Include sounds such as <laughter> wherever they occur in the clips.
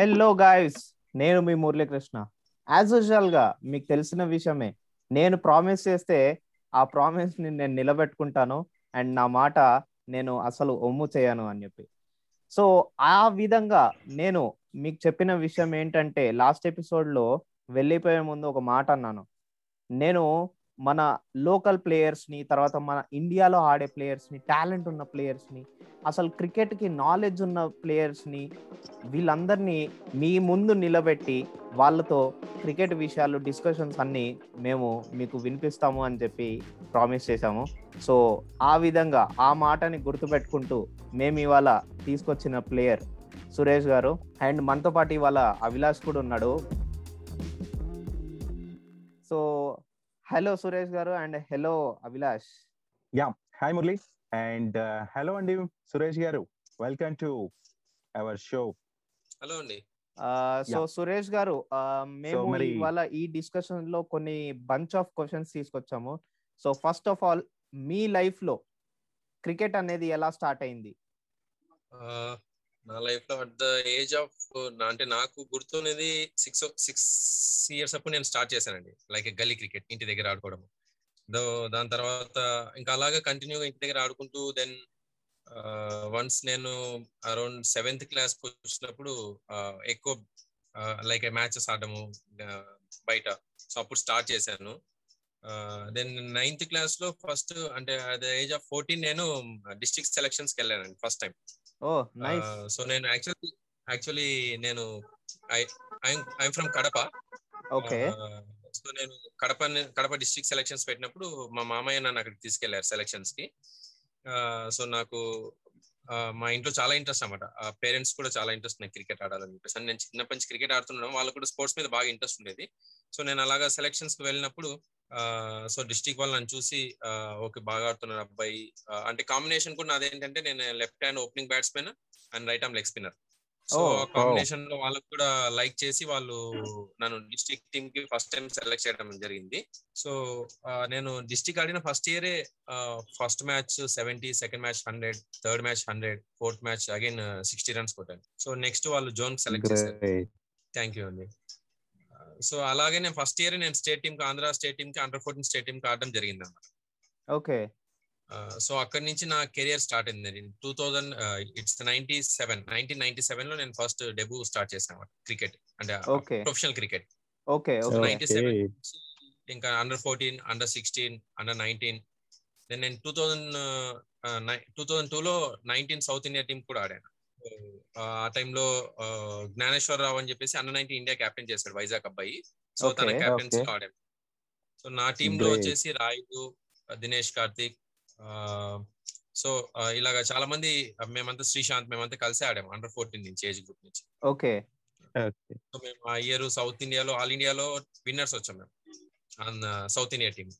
Hello guys నేను మీ Muralikrishna. As యూజువల్గా మీకు తెలిసిన విషయమే నేను ప్రామిస్ చేస్తే ఆ ప్రామిస్ని నేను నిలబెట్టుకుంటాను అండ్ నా మాట నేను అసలు ఒమ్ము చేయను అని చెప్పి. సో ఆ విధంగా నేను మీకు చెప్పిన విషయం ఏంటంటే లాస్ట్ ఎపిసోడ్లో వెళ్ళిపోయే ముందు ఒక మాట అన్నాను. నేను మన లోకల్ ప్లేయర్స్ని తర్వాత మన ఇండియాలో ఆడే ప్లేయర్స్ని టాలెంట్ ఉన్న ప్లేయర్స్ని అసలు క్రికెట్కి నాలెడ్జ్ ఉన్న ప్లేయర్స్ని వీళ్ళందరినీ మీ ముందు నిలబెట్టి వాళ్ళతో క్రికెట్ విషయాలు డిస్కషన్స్ అన్నీ మేము మీకు వినిపిస్తాము అని చెప్పి ప్రామిస్ చేశాము. సో ఆ విధంగా ఆ మాటని గుర్తుపెట్టుకుంటూ మేము ఇవాళ తీసుకొచ్చిన ప్లేయర్ సురేష్ గారు అండ్ మనతో పాటు ఇవాళ అవిలాష్ కూడా ఉన్నాడు. So hello Suresh garu and hello Abhilash. Hi Murali. And hello అండి Suresh garu. Welcome to our show hello అండి. సో సురేష్ గారు ఆ, మేము మరి- ఇవాళ ఈ డిస్కషన్లో కొన్ని బంచ్ ఆఫ్ క్వశ్చన్స్ తీసుకొచ్చాము. సో ఫస్ట్ ఆఫ్ ఆల్ మీ లైఫ్లో క్రికెట్ అనేది ఎలా స్టార్ట్ అయింది? నా లైఫ్లో అట్ ద ఏజ్ ఆఫ్ అంటే నాకు గుర్తున్నది సిక్స్ సిక్స్ ఇయర్స్ అప్పుడు నేను స్టార్ట్ చేశానండి. లైక్ గల్లీ క్రికెట్ ఇంటి దగ్గర ఆడుకోవడం దాని తర్వాత ఇంకా అలాగా కంటిన్యూ ఇంటి దగ్గర ఆడుకుంటూ దెన్ వన్స్ నేను అరౌండ్ సెవెంత్ క్లాస్ వచ్చినప్పుడు ఎక్కువ లైక్ మ్యాచెస్ ఆడము బయట. సో అప్పుడు స్టార్ట్ చేశాను. దెన్ నైన్త్ క్లాస్లో ఫస్ట్ అంటే at the age of fourteen నేను డిస్ట్రిక్ట్ సెలక్షన్స్కి వెళ్ళానండి first time oh nice. So నేను యాక్చువల్లీ యాక్చువల్లీ నేను I from Kadapa. Okay. So నేను కడప కడప డిస్ట్రిక్ట్ సెలక్షన్స్ పెట్టినప్పుడు మా మామయ్య నన్ను అక్కడికి తీసుకెళ్ళారు సెలక్షన్స్కి సో నాకు మా ఇంట్లో చాలా ఇంట్రెస్ట్ అనమాట పేరెంట్స్ కూడా చాలా ఇంట్రెస్ట్ నాకు క్రికెట్ ఆడాలని చెప్పేసి. నేను చిన్నప్పటి నుంచి క్రికెట్ ఆడుతుండడం వాళ్ళకు కూడా స్పోర్ట్స్ మీద బాగా ఇంట్రెస్ట్ ఉండేది. సో నేను అలాగా సెలక్షన్స్కి వెళ్ళినప్పుడు సో డిస్ట్రిక్ట్ వాళ్ళు నన్ను చూసి ఓకే బాగా ఆడుతున్నారు అబ్బాయి. అంటే కాంబినేషన్ కూడా నాదేంటంటే నేను left hand opening batsmen and right hand leg spinner. So కాంబినేషన్లో వాళ్ళకు కూడా లైక్ చేసి వాళ్ళు నన్ను డిస్ట్రిక్ట్ టీమ్కి ఫస్ట్ టైం సెలెక్ట్ చేయడం జరిగింది. సో నేను డిస్ట్రిక్ట్ ఆడిన ఫస్ట్ ఇయరే first match seventy second match hundred third match hundred fourth match again sixty runs కొట్టాను. సో నెక్స్ట్ వాళ్ళు జోన్ సెలెక్ట్ చేశారు. థ్యాంక్ యూ అండి. సో అలాగే నేను ఫస్ట్ ఇయర్ నేను స్టేట్ టీమ్కి ఆంధ్ర స్టేట్ టీమ్కి అండర్ ఫోర్టీన్ స్టేట్ టీమ్కి ఆడడం జరిగింది అన్నమాట ఓకే సో అక్కడి నుంచి నా కెరియర్ స్టార్ట్ అయింది. Two thousand it's ninety seven nineteen ninety సెవెన్లో నేను ఫస్ట్ డెబ్యూ స్టార్ట్ చేశాను క్రికెట్. అంటే Okay. Professional cricket. Okay ninety seven ఇంకా under fourteen under sixteen under nineteen. Then నేను two thousand two thousand two లో nineteen south India team కూడా ఆడాను. ఆ టైంలో జ్ఞానేశ్వరరావు అని చెప్పేసి అండర్ నైన్టీన్ ఇండియా కెప్టెన్ చేశాడు వైజాగ్ అబ్బాయి. సో తన కెప్టెన్సీ okay. ఆడాను సో నా టీమ్లో. వచ్చేసి రాయుడు దినేష్ కార్తిక్ సో ఇలాగా చాలా మంది మేమంతా శ్రీశాంత్ మేమంతా కలిసి ఆడాము అండర్ ఫోర్టీన్ నుంచి ఏజ్ గ్రూప్ నుంచి. ఓకే. సో మేము ఆ ఇయర్ సౌత్ ఇండియాలో ఆల్ ఇండియాలో విన్నర్స్ వచ్చాం మేము. సౌత్ ఇండియా టీమ్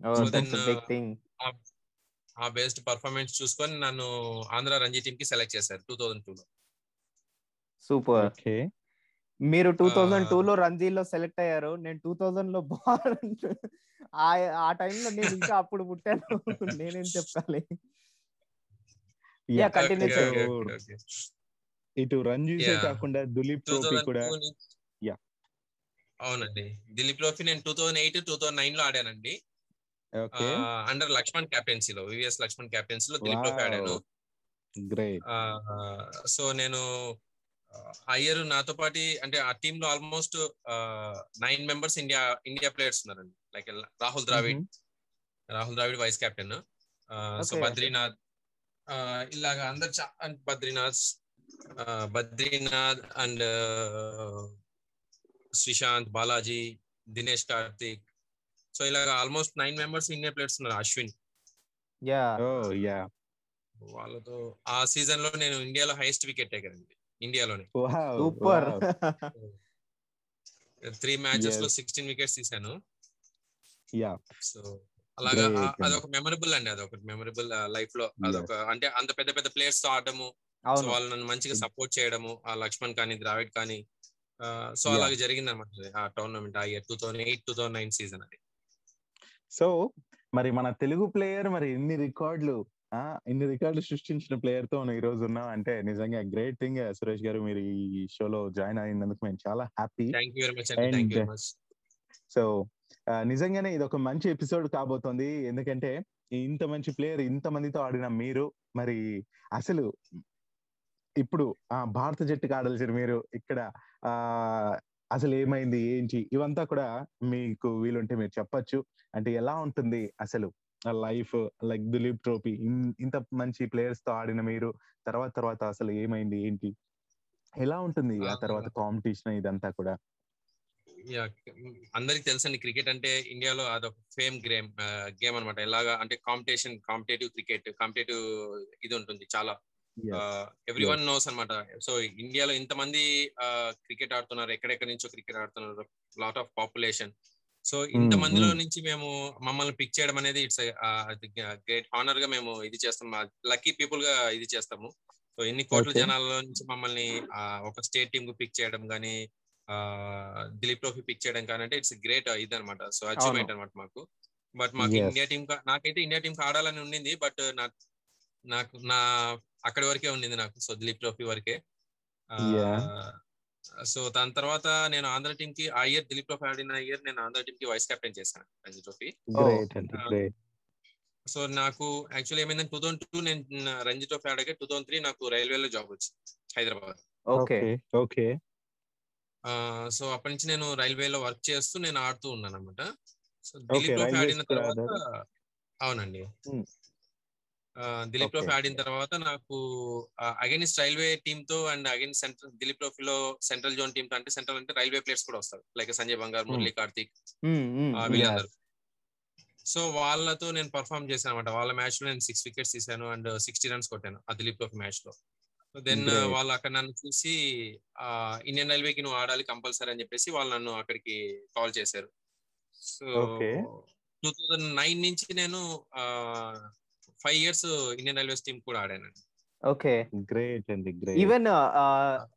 So ఆ బెస్ట్ పర్ఫార్మెన్స్ చూసుకొని నన్ను ఆంధ్ర రంజీ టీమ్కి సెలెక్ట్ చేశారు టూ థౌసండ్ టూ లో సూపర్. ఓకే. మీరు టూ థౌజండ్ టూ. లో రంజీలో సెలెక్ట్ అయ్యారు. నేను టూ థౌజండ్లో బాల్ ఆ ఆ టైంలో నేను ఇంకా అప్పుడు పుట్టాను. నేనేం చెప్పాలి? okay, okay. ఇటు రంజీసే Yeah. కాకుండా దులీప్ ట్రోఫీ 2002 కూడా Yeah. అవునండి. దిలీప్ ట్రోఫీ నేను two thousand eight two thousand నైన్లో ఆడానండి. అండర్ లక్ష్మణ్ క్యాప్టెన్సీలో వివిఎస్ లక్ష్మణ్ క్యాప్టెన్సీలో దిలీప్ ఆడాను సో నేను ఆ ఇయర్ నాతో పాటు అంటే ఆ టీమ్లో almost nine members India India players ఉన్నారండి. Like Rahul Dravid Rahul Dravid vice captain so. Badrinath ఇలాగా అందరు బద్రీనాథ్ బద్రీనాథ్ అండ్ శ్రీశాంత్ బాలాజీ దినేష్ కార్తిక్ సో ఇలాగా almost nine members Indian players ఉన్నారు అశ్విన్. యా. ఓ యా. వాళ్ళతో ఆ సీజన్లో నేను ఇండియాలో హైయెస్ట్ వికెట్ టేకరండి ఇండియాలోనే. సూపర్. త్రీ మ్యాచెస్లో. సిక్స్టీన్ వికెట్స్ తీసాను యా. సో అలాగా. అదొక మెమరబుల్ అండి అదొక మెమరబుల్ లైఫ్లో అదొక అంటే అంత పెద్ద పెద్ద ప్లేయర్స్తో ఆడము సో వాళ్ళు నన్ను మంచిగా సపోర్ట్ చేయడము ఆ లక్ష్మణ్ కానీ ద్రావిడ్ కానీ సో. అలాగే జరిగింది అనమాట ఆ టోర్నమెంట్ ఆ year two thousand eight two thousand nine season అది. సో మరి మన తెలుగు ప్లేయర్ మరి ఎన్ని రికార్డులు ఆ ఇన్ని రికార్డులు సృష్టించిన ప్లేయర్తో మనం ఈ రోజు ఉన్నాం అంటే నిజంగా గ్రేట్ థింగ్ సురేష్ గారు. మీరు ఈ షోలో జాయిన్ అయినందుకు మేము చాలా హ్యాపీ సో నిజంగానే ఇది ఒక మంచి ఎపిసోడ్ కాబోతోంది. ఎందుకంటే ఇంత మంచి ప్లేయర్ ఇంత మందితో ఆడిన మీరు మరి అసలు ఇప్పుడు ఆ భారత జట్టుకి ఆడాల్సిన మీరు ఇక్కడ ఆ అసలు ఏమైంది ఏంటి? ఇవంతా కూడా మీకు వీలుంటే మీరు చెప్పొచ్చు. అంటే ఎలా ఉంటుంది అసలు? లైఫ్ లైక్ దిలీప్ ట్రోఫీ ఇంత మంచి ప్లేయర్స్తో ఆడిన మీరు తర్వాత తర్వాత అసలు ఏమైంది? ఏంటి? ఎలా ఉంటుంది ఆ! తర్వాత కాంపిటీషన్ ఇదంతా కూడా? అందరికి తెలుసండి క్రికెట్ అంటే ఇండియాలో అదొక ఫేమ్ గేమ్ గేమ్ అనమాట ఎలాగా అంటే కాంపిటీషన్ కాంపిటేటివ్ క్రికెట్ కాంపిటేటివ్ ఇది ఉంటుంది చాలా. ఎవ్రీ వన్ నోస్ అనమాట సో ఇండియాలో ఇంతమంది క్రికెట్ ఆడుతున్నారు. ఎక్కడెక్కడి నుంచో క్రికెట్ ఆడుతున్నారు. లాట్ ఆఫ్ పాపులేషన్ సో ఇంత మందిలో నుంచి మేము మమ్మల్ని పిక్ చేయడం అనేది ఇట్స్ గ్రేట్ హానర్గా మేము ఇది చేస్తాం. లక్కీ పీపుల్గా ఇది చేస్తాము. సో ఎన్ని కోట్ల జనాల నుంచి మమ్మల్ని ఒక స్టేట్ టీమ్కు పిక్ చేయడం కానీ దిలీప్ ట్రోఫీ పిక్ చేయడం కానీ అంటే ఇట్స్ గ్రేట్ ఇది అనమాట సో అచీవ్మెంట్ అనమాట మాకు. బట్ మాకు ఇండియా టీమ్ నాకైతే ఇండియా టీమ్ ఆడాలని ఉండింది. బట్ నాకు నా అక్కడి వరకే ఉండింది నాకు సో దిలీప్ ట్రోఫీ వరకే. సో దాని తర్వాత నేను ఆంధ్ర టీమ్కి ఆ ఇయర్ దిలీప్ ట్రోఫీ ఆడిన ఇయర్ నేను ఆంధ్ర టీమ్కి వైస్ కెప్టెన్ చేశాను రంజీ ట్రోఫీ. సో నాకు యాక్చువల్లీ ఏమైందంటే టూ థౌసండ్ టూ నేను రంజీ ట్రోఫీ ఆడగా టూ థౌసండ్ త్రీ నాకు రైల్వేలో జాబ్ వచ్చింది హైదరాబాద్. ఓకే. ఓకే సో అప్పటి నుంచి నేను రైల్వేలో వర్క్ చేస్తూ నేను ఆడుతూ ఉన్నాను అనమాట సో దిలీప్ ట్రోఫీ ఆడిన తర్వాత అవునండి. దిలీప్ ట్రోఫీ ఆడిన తర్వాత నాకు అగైన్స్ రైల్వే టీమ్తో అండ్ అగైన్స్ సెంట్రల్ దిలీప్ ట్రోఫీలో సెంట్రల్ జోన్ టీమ్తో అంటే సెంట్రల్ అంటే రైల్వే ప్లేయర్స్ కూడా వస్తారు. లైక్ సంజయ్ బంగార్ మురళీ కార్తిక్ వీళ్ళందరూ. సో వాళ్ళతో నేను పర్ఫామ్ చేశాను అనమాట వాళ్ళ మ్యాచ్లో నేను సిక్స్ వికెట్స్ తీసాను అండ్ సిక్స్టీ రన్స్ కొట్టాను ఆ దిలీప్ ట్రోఫీ మ్యాచ్లో. దెన్ వాళ్ళు అక్కడ నన్ను చూసి ఇండియన్ రైల్వేకి నువ్వు ఆడాలి కంపల్సరీ అని చెప్పేసి వాళ్ళు నన్ను అక్కడికి కాల్ చేశారు. సో టూ థౌజండ్ నైన్ నుంచి నేను five years Indian railways team కూడా ఆడానండి. ఓకే. గ్రేట్ అండి గ్రేట్ ఈవెన్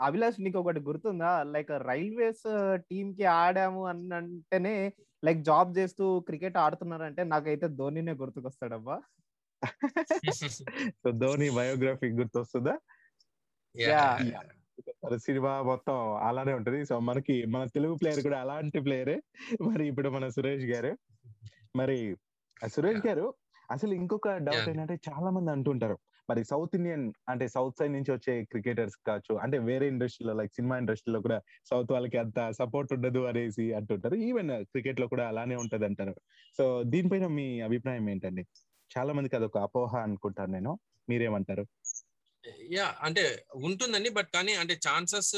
అభిలాష్ నీకు ఒకటి గుర్తుందా? లైక్ రైల్వేస్ టీమ్కి ఆడాము అని అంటేనే లైక్ జాబ్ చేస్తూ క్రికెట్ ఆడుతున్నారంటే నాకైతే ధోనినే గుర్తుకొస్తాడబ్బా. <laughs> సో ధోని బయోగ్రఫీ గుర్తొస్తుందా? సినిమా మొత్తం అలానే ఉంటది. సో మనకి మన తెలుగు ప్లేయర్ కూడా అలాంటి ప్లేయరే. మరి ఇప్పుడు మన సురేష్ గారు. మరి సురేష్ గారు అసలు ఇంకొక డౌట్ ఏంటంటే చాలా మంది అంటుంటారు. మరి సౌత్ ఇండియన్ అంటే సౌత్ సైడ్ నుంచి వచ్చే క్రికెటర్స్ కావచ్చు అంటే వేరే ఇండస్ట్రీలో లైక్ సినిమా ఇండస్ట్రీలో కూడా సౌత్ వాళ్ళకి అంత సపోర్ట్ ఉండదు అనేసి అంటుంటారు. ఈవెన్ క్రికెట్లో కూడా అలానే ఉంటది అంటారు సో దీనిపైన మీ అభిప్రాయం ఏంటండి? చాలా మందికి అదొక అపోహ అనుకుంటాను నేను. మీరేమంటారు? యా అంటే ఉంటుందండి. బట్ కానీ అంటే ఛాన్సెస్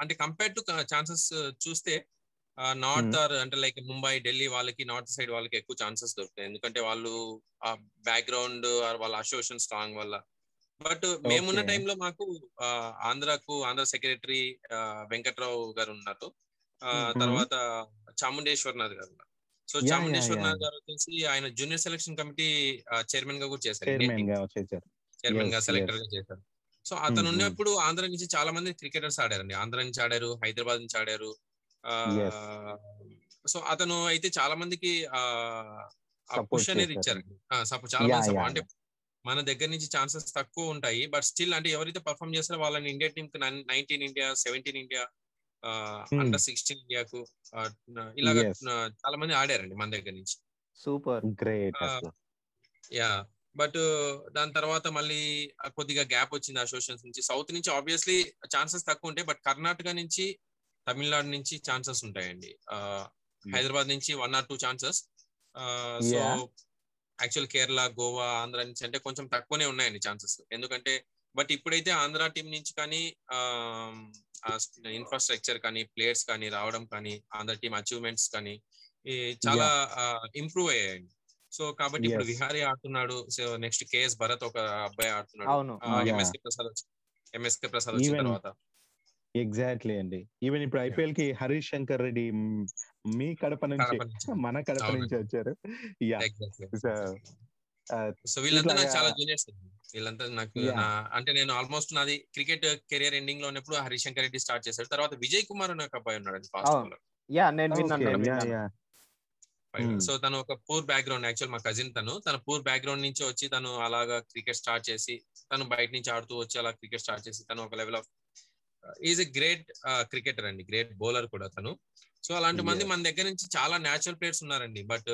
అంటే కంపేర్ టు ఛాన్సెస్ చూస్తే నార్త్ ఆర్ అంటే లైక్ ముంబై ఢిల్లీ వాళ్ళకి నార్త్ సైడ్ వాళ్ళకి ఎక్కువ ఛాన్సెస్ దొరుకుతాయి. ఎందుకంటే వాళ్ళు ఆ బ్యాక్గ్రౌండ్ వాళ్ళ అసోసియేషన్ స్ట్రాంగ్ వల్ల. బట్ మేమున్న టైంలో మాకు ఆంధ్రాకు ఆంధ్ర సెక్రటరీ వెంకట్రావు గారు ఉన్నారు. తర్వాత చాముండేశ్వరనాథ్ గారు ఉన్నారు. సో చాముండేశ్వరనాథ్ గారు వచ్చేసి ఆయన జూనియర్ సెలక్షన్ కమిటీ చైర్మన్గా కూడా చేశారు. చైర్మన్గా సెలెక్టర్గా చేశారు. సో అతను ఉన్నప్పుడు ఆంధ్ర నుంచి చాలా మంది క్రికెటర్స్ ఆడారండి. ఆంధ్ర నుంచి ఆడారు హైదరాబాద్ నుంచి ఆడారు. సో అతను అయితే చాలా మందికి పుష్ అనేది ఇచ్చారండి. చాలా మంది అంటే మన దగ్గర నుంచి ఛాన్సెస్ తక్కువ ఉంటాయి. బట్ స్టిల్ అంటే ఎవరైతే పర్ఫామ్ చేస్తారో వాళ్ళని ఇండియా టీమ్కి nineteen India seventeen India under sixteen ఇండియాకు ఇలాగ చాలా మంది ఆడారండి మన దగ్గర నుంచి. సూపర్ గ్రేట్ యా బట్ దాని తర్వాత మళ్ళీ కొద్దిగా గ్యాప్ వచ్చింది అసోసియేషన్స్ నుంచి. సౌత్ నుంచి ఆబ్వియస్లీ ఛాన్సెస్ తక్కువ ఉంటాయి. బట్ కర్ణాటక నుంచి తమిళనాడు నుంచి ఛాన్సెస్ ఉంటాయండి. హైదరాబాద్ నుంచి one or two chances. So actual Kerala Goa Andhra నుంచి అంటే కొంచెం తక్కువనే ఉన్నాయండి ఛాన్సెస్. ఎందుకంటే బట్ ఇప్పుడైతే ఆంధ్ర టీం నుంచి కానీ ఇన్ఫ్రాస్ట్రక్చర్ కానీ ప్లేయర్స్ కానీ రావడం కానీ ఆంధ్ర టీం అచీవ్మెంట్స్ కానీ చాలా ఇంప్రూవ్ అయ్యాయండి. సో కాబట్టి ఇప్పుడు విహారీ ఆడుతున్నాడు. సో నెక్స్ట్ కేఎస్ భరత్ ఒక అబ్బాయి ఆడుతున్నాడు. ఎంఎస్కే ప్రసాద్ ఎంఎస్కే ప్రసాద్ వచ్చిన తర్వాత. ఎగ్జాక్ట్లీ అండి. ఈవెన్ ఇప్పుడు ఐపీఎల్కి హరీష్ శంకర్ రెడ్డి మీ కడప నుంచి <laughs> మన కడప నుంచి వచ్చారు. సో వీళ్ళంతా నాకు చాలా జూనియర్స్ వీళ్ళంతా నాకు అంటే నేను ఆల్మోస్ట్ నాది క్రికెట్ కెరియర్ ఎండింగ్లో ఉన్నప్పుడు హరీష్ శంకర్ రెడ్డి స్టార్ట్ చేశాడు. తర్వాత విజయ్ కుమార్ నాకు అబ్బాయి ఉన్నాడు ఫాస్ట్ యా నేను విన్నాను Hmm. సో తను ఒక పూర్ బ్యాక్గ్రౌండ్ యాక్చువల్ మా కజిన్ తను. తన పూర్ బ్యాక్గ్రౌండ్ నుంచి వచ్చి తను అలాగా క్రికెట్ స్టార్ట్ చేసి తను బయట నుంచి ఆడుతూ వచ్చి అలా క్రికెట్ స్టార్ట్ చేసి తను ఒక level of is a great cricketer అండి. గ్రేట్ బౌలర్ కూడా తను. సో అలాంటి మంది. మన దగ్గర నుంచి చాలా న్యాచురల్ ప్లేయర్స్ ఉన్నారండి. బట్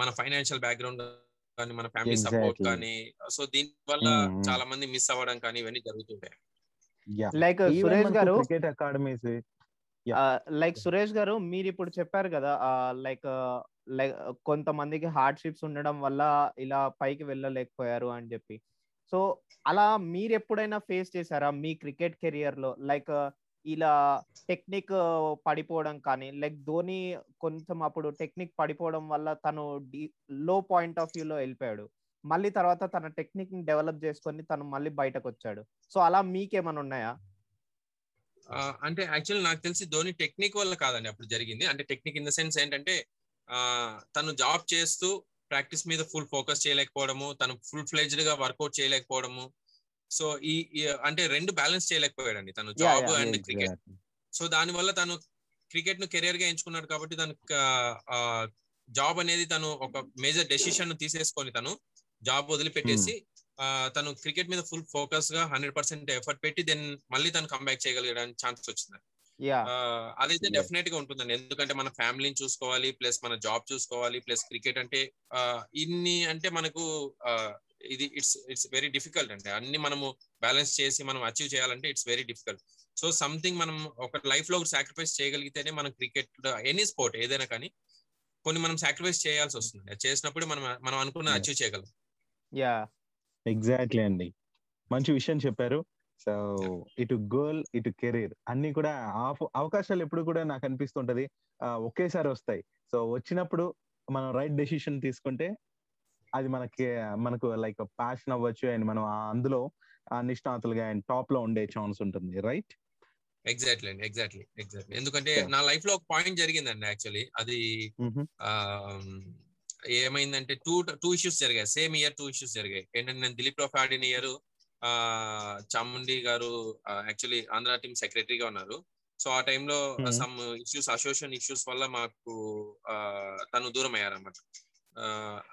మన ఫైనాన్షియల్ బ్యాక్గ్రౌండ్ కానీ మన ఫ్యామిలీ సపోర్ట్. కానీ సో దీని వల్ల Hmm, hmm. చాలా మంది మిస్ అవ్వడం కానీ ఇవన్నీ జరుగుతుంటాయి. లైక్ సురేష్ గారు క్రికెట్ అకాడమీస్ లైక్ సురేష్ గారు మీరు ఇప్పుడు చెప్పారు కదా లైక్ లైక్ కొంతమందికి హార్డ్షిప్స్ ఉండడం వల్ల ఇలా పైకి వెళ్ళలేకపోయారు అని చెప్పి. సో అలా మీరు ఎప్పుడైనా ఫేస్ చేశారా మీ క్రికెట్ కెరియర్లో లైక్ ఇలా టెక్నిక్ పడిపోవడం కానీ లైక్ ధోని కొంచెం అప్పుడు టెక్నిక్ పడిపోవడం వల్ల తను లో పాయింట్ ఆఫ్ వ్యూలో వెళ్ళిపోయాడు. మళ్ళీ తర్వాత తన టెక్నిక్ని డెవలప్ చేసుకొని తను మళ్ళీ బయటకు వచ్చాడు సో అలా మీకేమైనా ఉన్నాయా? అంటే యాక్చువల్ నాకు తెలిసి ధోని టెక్నిక్ వల్ల కాదండి అప్పుడు జరిగింది. అంటే టెక్నిక్ ఇన్ ద సెన్స్ ఏంటంటే తను జాబ్ చేస్తూ ప్రాక్టీస్ మీద ఫుల్ ఫోకస్ చేయలేకపోవడము తను ఫుల్ ఫ్లెజ్డ్గా వర్కౌట్ చేయలేకపోవడము. సో ఈ అంటే రెండు బ్యాలెన్స్ చేయలేకపోయాడండి తను జాబ్ అండ్ క్రికెట్. సో దాని వల్ల తను క్రికెట్ను కెరియర్గా ఎంచుకున్నాడు కాబట్టి తను జాబ్ అనేది తను ఒక మేజర్ డెసిషన్ తీసేసుకొని తను జాబ్ వదిలిపెట్టేసి ఆ, తను క్రికెట్ మీద ఫుల్ ఫోకస్గా హండ్రెడ్ పర్సెంట్ ఎఫర్ట్ పెట్టి దెన్ మళ్ళీ తను కంబ్యాక్ చేయగలిగడానికి ఛాన్స్ వచ్చింది. అదైతే. డెఫినెట్గా ఉంటుందండి. ఎందుకంటే మన ఫ్యామిలీని చూసుకోవాలి ప్లస్ మన జాబ్ చూసుకోవాలి ప్లస్ క్రికెట్ అంటే ఇన్ని అంటే మనకు ఇది ఇట్స్ ఇట్స్ వెరీ డిఫికల్ట్ అంటే అన్ని మనము బ్యాలెన్స్ చేసి మనం అచీవ్ చేయాలంటే it's very difficult. So something మనం ఒక లైఫ్లో సాక్రిఫైస్ చేయగలిగితేనే మనం క్రికెట్ ఎనీ స్పోర్ట్ ఏదైనా కానీ కొన్ని మనం సాక్రిఫైస్ చేయాల్సి వస్తుంది. అది చేసినప్పుడు మనం మనం అనుకున్న. అచీవ్ చేయగలం. యా ఎగ్జాక్ట్లీ అండి. మంచి విషయం చెప్పారు. సో ఇటు గోల్ ఇటు కెరీర్ అన్ని కూడా ఆఫ్ అవకాశాలు ఎప్పుడు కూడా నాకు అనిపిస్తుంటది. ఒకేసారి వస్తాయి. సో వచ్చినప్పుడు మనం రైట్ డెసిషన్ తీసుకుంటే అది మనకి మనకు లైక్ ప్యాషన్ అవ్వచ్చు అండ్ మనం అందులో నిష్ణాతులుగా అండ్ టాప్లో ఉండే ఛాన్స్ ఉంటుంది. రైట్ ఎగ్జాక్ట్లీ అండి ఎగ్జాక్ట్లీ ఎగ్జాక్ట్లీ ఎందుకంటే. నా లైఫ్లో ఒక పాయింట్ జరిగిందండి యాక్చువల్లీ అది ఆ, ఏమైందంటే టూ టూ ఇష్యూస్ జరిగాయి. సేమ్ ఇయర్ టూ ఇష్యూస్ జరిగాయి. ఏంటంటే నేను దిలీప్ ట్రోఫీ ఆడిన year Chamundi garu actually Andhra team సెక్రటరీగా ఉన్నారు సో ఆ టైంలో. సమ్ ఇష్యూస్ అసోసియేషన్ ఇష్యూస్ వల్ల మాకు తను దూరం అయ్యారన్నమాట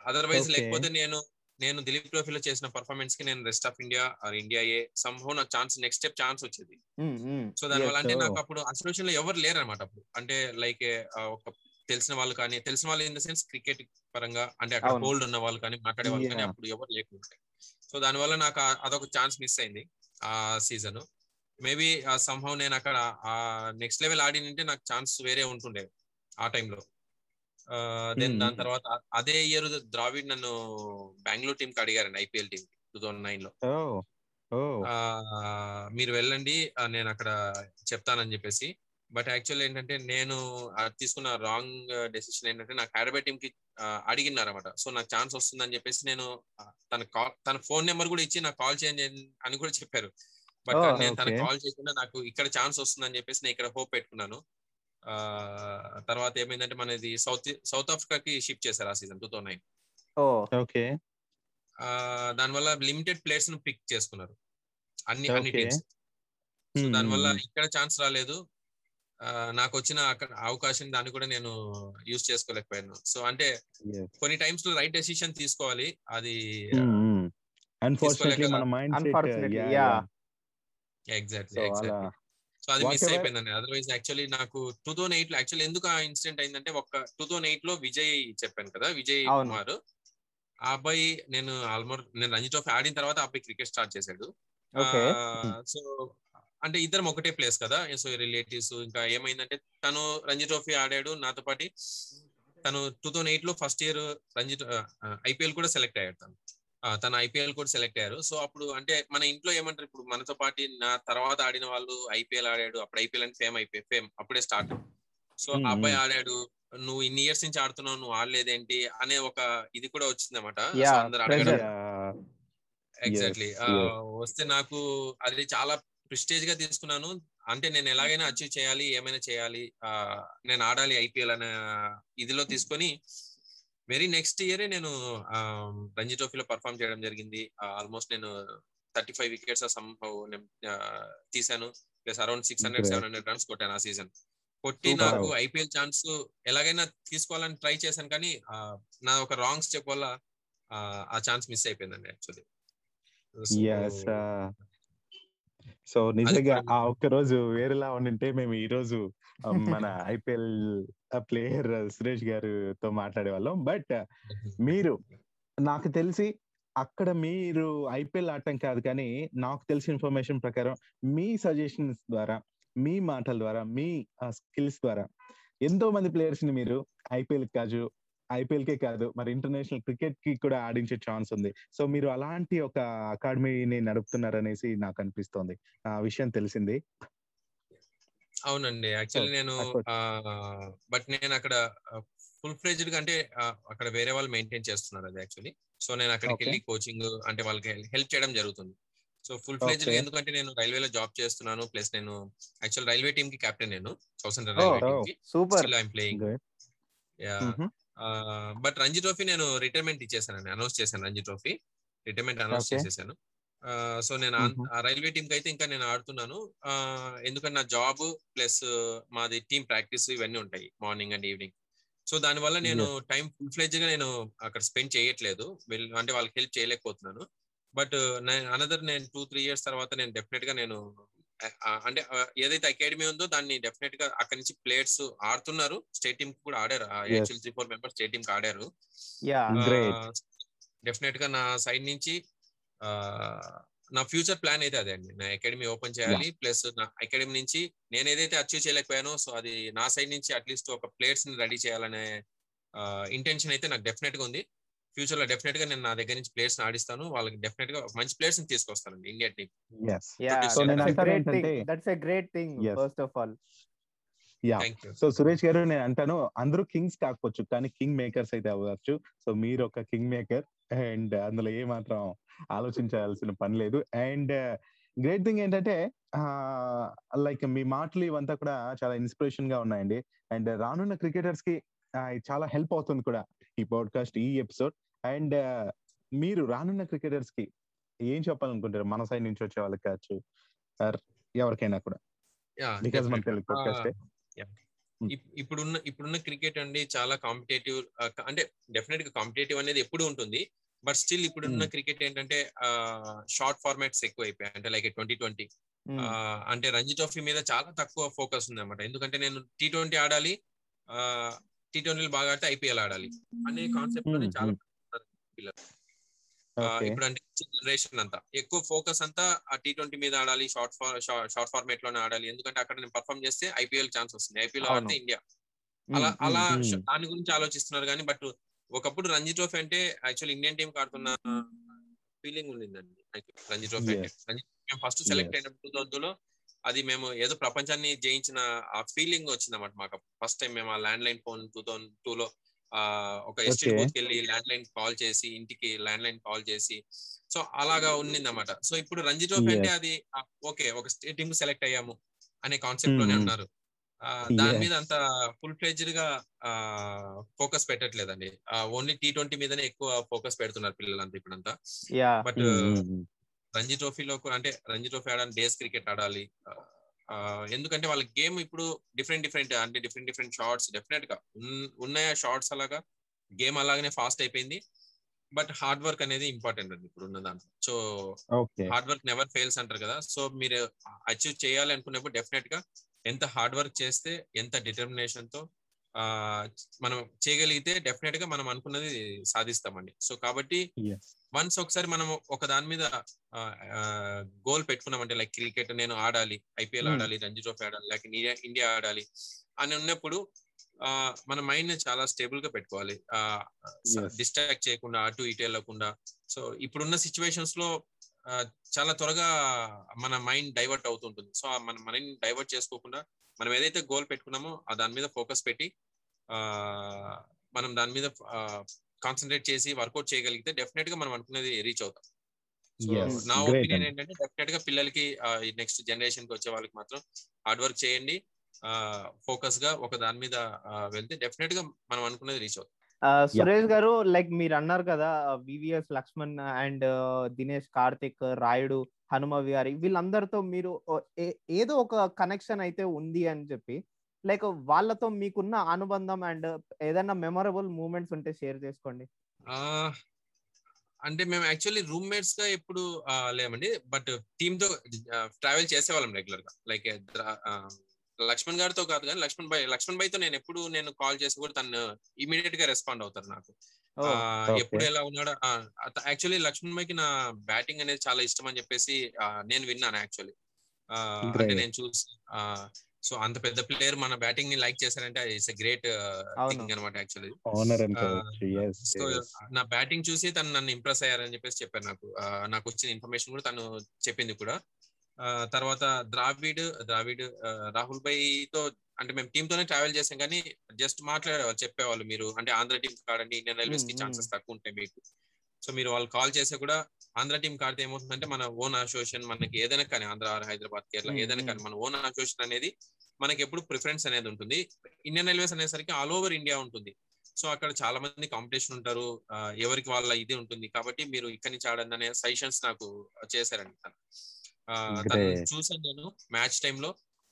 అదర్వైజ్. లేకపోతే నేను నేను దిలీప్ ట్రోఫీలో చేసిన పర్ఫార్మెన్స్కి నేను rest of India or India A Saaho నాకు ఛాన్స్ నెక్స్ట్ స్టెప్ ఛాన్స్ వచ్చేది సో దానివల్ల అంటే Yes, నాకు. అప్పుడు అసోసియేషన్లో ఎవరు లేరు అనమాట అప్పుడు అంటే లైక్ ఒక తెలిసిన వాళ్ళు కానీ తెలిసిన వాళ్ళు ఇన్ ద సెన్స్ క్రికెట్ పరంగా అంటే అక్కడ. హోల్డ్ ఉన్న వాళ్ళు కానీ మాట్లాడే వాళ్ళు కానీ. అప్పుడు ఎవరు లేకుండా సో దానివల్ల నాకు అదొక ఛాన్స్ మిస్ అయింది ఆ సీజన్ మేబీ సంహవ్ నేను అక్కడ ఆ నెక్స్ట్ లెవెల్ ఆడినంటే నాకు ఛాన్స్ వేరే ఉంటుండే ఆ టైంలో దెన్ Hmm. దాని తర్వాత అదే ఇయర్ ద్రావిడ్ నన్ను బెంగళూరు టీం కి అడిగారండి ఐపీఎల్ టీం టూ థౌసండ్ నైన్లో. మీరు వెళ్ళండి నేను అక్కడ చెప్తానని చెప్పేసి. బట్ యాక్చువల్ ఏంటంటే నేను తీసుకున్న రాంగ్ డెసిషన్ ఏంటంటే నాకు హైదరాబాద్ టీమ్కి అడిగినారన్నమాట సో నాకు ఛాన్స్ వస్తుందని చెప్పేసి నేను తన కాల్ తన ఫోన్ నెంబర్ కూడా ఇచ్చి నాకు కాల్ చేయండి అని- కూడా చెప్పారు. బట్ నేను తనకు okay. కాల్ చేయకుండా నాకు ఇక్కడ ఛాన్స్ వస్తుందని చెప్పేసి నేను ఇక్కడ హోప్ పెట్టుకున్నాను. ఆ తర్వాత ఏమైందంటే మనది సౌత్ సౌత్ ఆఫ్రికాకి షిఫ్ట్ చేశారు ఆ season two thousand nine. Okay. ఆ, దానివల్ల లిమిటెడ్ ప్లేయర్స్ను పిక్ చేసుకున్నారు. అన్ని అన్ని. టీమ్స్. సో దానివల్ల ఇక్కడ ఛాన్స్ రాలేదు. నాకు వచ్చిన అక్కడ అవకాశం దాన్ని కూడా నేను యూజ్ చేసుకోలేకపోయాను. సో అంటే కొన్ని టైమ్స్లో రైట్ డెసిషన్ తీసుకోవాలి. అది. ఎగ్జాక్ట్లీ ఎగ్జాక్ట్లీ సో అది మిస్ అయిపోయిందండి. అదర్వైజ్ యాక్చువల్లీ నాకు టూ థౌసండ్ ఎయిట్లో యాక్చువల్లీ ఎందుకు ఆ ఇన్సిడెంట్ అయిందంటే ఒక టూ థౌసండ్ ఎయిట్లో విజయ్ చెప్పాను కదా విజయ్. కుమార్. ఆ అబ్బాయి నేను ఆల్మోస్ట్ నేను రంజీ ట్రోఫీ ఆడిన తర్వాత ఆ అబ్బాయి క్రికెట్ స్టార్ట్ చేశాడు. ఓకే. సో అంటే ఇద్దరం ఒకటే ప్లేస్ కదా? సో రిలేటివ్స్ ఇంకా ఏమైందంటే తను రంజీ ట్రోఫీ ఆడాడు నాతో పాటు తను టూ థౌసండ్ ఎయిట్లో ఫస్ట్ ఇయర్ రంజీ ఐపీఎల్ కూడా సెలెక్ట్ అయ్యాడు తను. తను ఐపీఎల్ కూడా సెలెక్ట్ అయ్యారు. సో అప్పుడు అంటే మన ఇంట్లో ఏమంటారు ఇప్పుడు మనతో పాటు నా తర్వాత ఆడిన వాళ్ళు ఐపీఎల్ ఆడాడు అప్పుడు ఐపీఎల్ అని ఫేమ్ అయిపోయి ఫేమ్ అప్పుడే స్టార్ట్. సో ఆ అబ్బాయి. ఆడాడు నువ్వు ఇన్ని ఇయర్స్ నుంచి ఆడుతున్నావు నువ్వు ఆడలేదేంటి? అనే ఒక ఇది కూడా అందరు అడగడం. Pressure. ఎగ్జాక్ట్లీ. వస్తే నాకు అది చాలా ప్రిస్టేజ్గా తీసుకున్నాను. అంటే నేను ఎలాగైనా అచీవ్ చేయాలి ఏమైనా చేయాలి ఆ, నేను ఆడాలి ఐపీఎల్ అనే ఇదిలో తీసుకొని వెరీ నెక్స్ట్ ఇయరే నేను రంజీ ట్రోఫీలో పర్ఫామ్ చేయడం జరిగింది. ఆల్మోస్ట్ నేను థర్టీ ఫైవ్ వికెట్స్ సంభవ్ తీసాను plus around six hundred. Seven hundred runs కొట్టాను ఆ సీజన్. కొట్టి. నాకు ఐపీఎల్ ఛాన్స్ ఎలాగైనా తీసుకోవాలని ట్రై చేశాను కానీ నా ఒక రాంగ్ స్టెప్ వల్ల ఆ, ఛాన్స్ మిస్ అయిపోయిందండి యాక్చువల్లీ. సో నిజంగా ఆ ఒక్క రోజు వేరేలా ఉండింటే మేము ఈ రోజు మన <laughs> ఐపీఎల్ ప్లేయర్ సురేష్ గారితో మాట్లాడే వాళ్ళం బట్ <laughs> మీరు నాకు తెలిసి అక్కడ మీరు ఐపీఎల్ ఆడటం కాదు కానీ నాకు తెలిసిన ఇన్ఫర్మేషన్ ప్రకారం మీ సజెషన్స్ ద్వారా మీ మాటల ద్వారా మీ స్కిల్స్ ద్వారా ఎంతో మంది ప్లేయర్స్ని మీరు ఐపీఎల్ కాదు ఐపీఎల్ కే కాదు మరి ఇంటర్నేషనల్ క్రికెట్కి కూడా ఆడించే ఛాన్స్ ఉంది. సో మీరు అలాంటి ఒక అకాడమీని నడుపుతున్నారనేసి నాకు అనిపిస్తోంది. ఆ విషయం తెలిసింది. అవునండి. యాక్చువల్లీ నేను బట్ నేను అక్కడ ఫుల్ ఫ్లెజ్డ్గా అంటే అక్కడ వేరే వాళ్ళు మెయింటైన్ చేస్తున్నారు అది యాక్చువల్లీ. సో నేను అక్కడికి. వెళ్ళి కోచింగ్ అంటే వాళ్ళకి హెల్ప్ చేయడం జరుగుతుంది. So full fledged. ఎందుకంటే నేను రైల్వేలో జాబ్ చేస్తున్నాను. ప్లస్ నేను యాక్చువల్ రైల్వే టీమ్కి కెప్టెన్ నేను సౌత్ సెంట్రల్ రైల్వే టీమ్కి super. I'm playing. But Ranji trophy నేను రిటైర్మెంట్ ఇచ్చేసాను అనౌన్స్ చేశాను రంజీ ట్రోఫీ. Retirement announce. చేసేసాను. సో నేను రైల్వే టీమ్కి అయితే ఇంకా నేను ఆడుతున్నాను. ఎందుకంటే నా జాబ్ ప్లస్ మాది టీమ్ ప్రాక్టీస్ ఇవన్నీ ఉంటాయి మార్నింగ్ అండ్ ఈవినింగ్. సో దానివల్ల నేను టైం ఫుల్ ఫ్లెజ్గా నేను అక్కడ స్పెండ్ చేయట్లేదు. అంటే వాళ్ళకి హెల్ప్ చేయలేకపోతున్నాను. బట్ అనదర్ నేను టూ త్రీ ఇయర్స్ తర్వాత నేను డెఫినెట్గా నేను అంటే ఏదైతే అకాడమీ ఉందో దాన్ని డెఫినెట్గా అక్కడి నుంచి ప్లేయర్స్ ఆడుతున్నారు. స్టేట్ టీమ్ కూడా ఆడారు. Actual three four members state టీమ్కి ఆడారు. డెఫినెట్గా నా సైడ్ నుంచి నా ఫ్యూచర్ ప్లాన్ అయితే అదే అండి. నా అకాడమీ ఓపెన్ చేయాలి. ప్లస్ నా అకాడమీ నుంచి నేను ఏదైతే అచీవ్ చేయలేకపోయానో సో అది నా సైడ్ నుంచి అట్లీస్ట్ ఒక ప్లేయర్స్ని రెడీ చేయాలనే ఇంటెన్షన్ అయితే నాకు డెఫినెట్గా ఉంది. ఫ్యూచర్లో డెఫినెట్గా నేను నా దగ్గర నుంచి ప్లేయర్స్ ఆడిస్తాను. వాళ్ళకి డెఫినెట్గా మంచి ప్లేయర్స్ని తీసుకొస్తానండి India team. Yes. Yeah So నేను that's a great thing. First of all you so Suresh garu నేను అంటాను అందరూ కింగ్స్ కాకపోవచ్చు కానీ కింగ్ మేకర్స్ అయితే అవ్వచ్చు. సో మీరు ఒక కింగ్ మేకర్ అండ్ అందులో ఏ మాత్రం ఆలోచించాల్సిన పని లేదు. అండ్ గ్రేట్ థింగ్ ఏంటంటే లైక్ మీ మాటలు ఇవంతా కూడా చాలా ఇన్స్పిరేషన్గా ఉన్నాయండి. అండ్ రానున్న క్రికెటర్స్కి చాలా హెల్ప్ అవుతుంది కూడా ఈ పాడ్కాస్ట్ ఈ ఎపిసోడ్ అండ్ మీరు రానున్న క్రికెటర్స్కి ఏం చెప్పాలనుకుంటారు? మన సైడ్ నుంచి వచ్చే వాళ్ళకి కావచ్చు ఎవరికైనా కూడా. బికాస్ మన తెలుగు పాడ్కాస్ట్ ఇప్- ఇప్పుడున్న ఇప్పుడున్న క్రికెట్ అండి చాలా కాంపిటేటివ్ అంటే డెఫినెట్గా కాంపిటేటివ్ అనేది ఎప్పుడు ఉంటుంది. బట్ స్టిల్ ఇప్పుడున్న క్రికెట్ ఏంటంటే షార్ట్ ఫార్మాట్స్ ఎక్కువ అయిపోయాయి అంటే లైక్ ట్వంటీ ట్వంటీ. అంటే రంజీ ట్రోఫీ మీద చాలా తక్కువ ఫోకస్ ఉంది అనమాట ఎందుకంటే నేను టీ ట్వంటీ ఆడాలి టీ ట్వంటీలు బాగా ఆడితే ఐపీఎల్ ఆడాలి. అనే కాన్సెప్ట్ చాలా పిల్లలు. ఇప్పుడు అంటే జనరేషన్ అంతా. ఎక్కువ ఫోకస్ అంతా ఆ టీ ట్వంటీ మీద ఆడాలి షార్ట్ షార్ట్ ఫార్మేట్లోనే ఆడాలి. ఎందుకంటే అక్కడ నేను పర్ఫామ్ చేస్తే ఐపీఎల్ ఛాన్స్ వస్తుంది. ఐపీఎల్. ఆడితే ఇండియా అలా అలా దాని గురించి ఆలోచిస్తున్నారు కానీ బట్ ఒకప్పుడు రంజీ ట్రోఫీ అంటే యాక్చువల్ ఇండియన్ టీం ఆడుతున్న ఫీలింగ్ ఉండిందండి. రంజీ ట్రోఫీ అంటే. మేము ఫస్ట్ సెలెక్ట్. అయినప్పుడు టూ లో అది మేము ఏదో ప్రపంచాన్ని జయించిన ఆ ఫీలింగ్ వచ్చింది అన్నమాట మాకు ఫస్ట్ టైం మేము ఆ land line phone two thousand two లో ఒక Okay. బూత్కి వెళ్ళి ల్యాండ్ లైన్ కాల్ చేసి ఇంటికి ల్యాండ్ లైన్ కాల్ చేసి సో అలాగా ఉన్నింది అన్నమాట సో ఇప్పుడు రంజీ ట్రోఫీ అంటే. అది ఓకే ఒక స్టేట్ టీమ్ సెలెక్ట్ అయ్యాము అనే కాన్సెప్ట్లోనే. ఉన్నారు ఆ, దాని. మీద అంత ఫుల్ ఫ్లెడ్జ్డ్గా ఫోకస్ పెట్టట్లేదండి ఓన్లీ టీ ట్వంటీ మీదనే ఎక్కువ ఫోకస్ పెడుతున్నారు పిల్లలంతా ఇప్పుడంతా యా బట్ రంజీ ట్రోఫీలో అంటే రంజీ ట్రోఫీ ఆడాలి డేస్ క్రికెట్ ఆడాలి ఎందుకంటే వాళ్ళ గేమ్ ఇప్పుడు డిఫరెంట్ డిఫరెంట్ అంటే డిఫరెంట్ డిఫరెంట్ షార్ట్స్ డెఫినెట్గా ఉన్- ఉన్నాయా షార్ట్స్ అలాగా? గేమ్ అలాగనే ఫాస్ట్ అయిపోయింది. బట్ హార్డ్ వర్క్ అనేది ఇంపార్టెంట్ అండి ఇప్పుడు ఉన్న దాంట్లో. So hard work never fails అంటారు కదా. సో మీరు అచీవ్ చేయాలి అనుకున్నప్పుడు డెఫినెట్గా ఎంత హార్డ్ వర్క్ చేస్తే ఎంత డిటర్మినేషన్తో మనం చేయగలిగితే డెఫినెట్గా మనం అనుకున్నది సాధిస్తామండి సో కాబట్టి. వన్స్ ఒకసారి మనం ఒక దాని మీద గోల్ పెట్టుకున్నామంటే లైక్ క్రికెట్ నేను ఆడాలి ఐపీఎల్ Hmm. ఆడాలి రంజీ ట్రోఫీ ఆడాలి లైక్ ఇండియా ఇండియా ఆడాలి అని ఉన్నప్పుడు ఆ, మన మైండ్ చాలా స్టేబుల్గా పెట్టుకోవాలి. డిస్ట్రాక్ట్ చేయకుండా అటు ఇటు వెళ్ళకుండా సో ఇప్పుడున్న సిచ్యువేషన్స్లో చాలా త్వరగా మన మైండ్ డైవర్ట్ అవుతుంటుంది. సో మన మైండ్ డైవర్ట్ చేసుకోకుండా మనం ఏదైతే గోల్ పెట్టుకున్నామో ఆ దాని మీద ఫోకస్ పెట్టి మనం దాని మీద కాన్సన్ట్రేట్ చేసి వర్కౌట్ చేయగలిగితే డెఫినెట్గా మనం అనుకునేది రీచ్ అవుతాం. నా ఒపీనియన్. ఏంటంటే డెఫినెట్గా పిల్లలకి నెక్స్ట్ జనరేషన్కి వచ్చే వాళ్ళకి మాత్రం హార్డ్ వర్క్ చేయండి. ఫోకస్గా ఒక దాని మీద వెళ్తే డెఫినెట్గా మనం అనుకునేది రీచ్ అవుతాం. సురేష్ గారు లైక్ మీరు అన్నారు కదా వివిఎస్ లక్ష్మణ్ అండ్ దినేష్ కార్తిక్ రాయుడు హనుమ విహారి వీళ్ళందరితో మీరు ఏదో ఒక కనెక్షన్ అయితే ఉంది అని చెప్పి లైక్ వాళ్ళతో మీకున్న అనుబంధం అండ్ ఏదైనా మెమొరబుల్ మూమెంట్స్ ఉంటే షేర్ చేసుకోండి. ఆ, అంటే మేము యాక్చువల్లీ రూమ్మేట్స్గా ఎప్పుడు లేమండి బట్ టీమ్తో ట్రావెల్ చేసేవాళ్ళం రెగ్యులర్గా లైక్ లక్ష్మణ్ గారితో కాదు కానీ లక్ష్మణ్ భాయ్ లక్ష్మణ్ భాయ్తో నేను ఎప్పుడు నేను కాల్ చేసి కూడా తను ఇమీడియట్గా రెస్పాండ్ అవుతారు నాకు. ఎప్పుడు ఎలా ఉన్నాడో యాక్చువల్లీ లక్ష్మణ్ భాయ్కి నా బ్యాటింగ్ అనేది చాలా ఇష్టం అని చెప్పేసి నేను విన్నాను యాక్చువల్లీ. అంటే. నేను చూసి సో అంత పెద్ద ప్లేయర్ మన బ్యాటింగ్ని లైక్ చేశారంటే ఇట్స్ గ్రేట్. థింగ్ అనమాట యాక్చువల్లీ. సో నా బ్యాటింగ్ చూసి తను నన్ను ఇంప్రెస్ అయ్యారని చెప్పేసి చెప్పారు నాకు. నాకు వచ్చిన ఇన్ఫర్మేషన్ కూడా తను చెప్పింది కూడా. తర్వాత ద్రావిడ్ ద్రావిడ్ రాహుల్ భాయ్తో అంటే మేము టీమ్ తోనే ట్రావెల్ చేసాం కానీ జస్ట్ మాట్లాడేవాళ్ళు చెప్పేవాళ్ళు మీరు. అంటే ఆంధ్ర టీం కాడండి ఇండియన్ రైల్వేస్కి ఛాన్సెస్ తక్కువ ఉంటాయి మీకు. సో మీరు వాళ్ళు కాల్ చేస్తే కూడా ఆంధ్ర టీం కాడితే ఏమవుతుందంటే మన ఓన్ అసోసియేషన్ మనకి ఏదైనా కానీ ఆంధ్ర ఆర్ హైదరాబాద్ కేరళ ఏదైనా. కానీ మన ఓన్ అసోసియేషన్ అనేది మనకి ఎప్పుడు ప్రిఫరెన్స్ అనేది ఉంటుంది. ఇండియన్ రైల్వేస్ అనేసరికి ఆల్ ఓవర్ ఇండియా ఉంటుంది. సో అక్కడ చాలా మంది కాంపిటీషన్ ఉంటారు. ఎవరికి వాళ్ళ ఇది ఉంటుంది. కాబట్టి మీరు ఇక్కడి నుంచి ఆడండి అనే సజెషన్స్ నాకు చేశారండి చూసాను నేను మ్యాచ్ టైంలో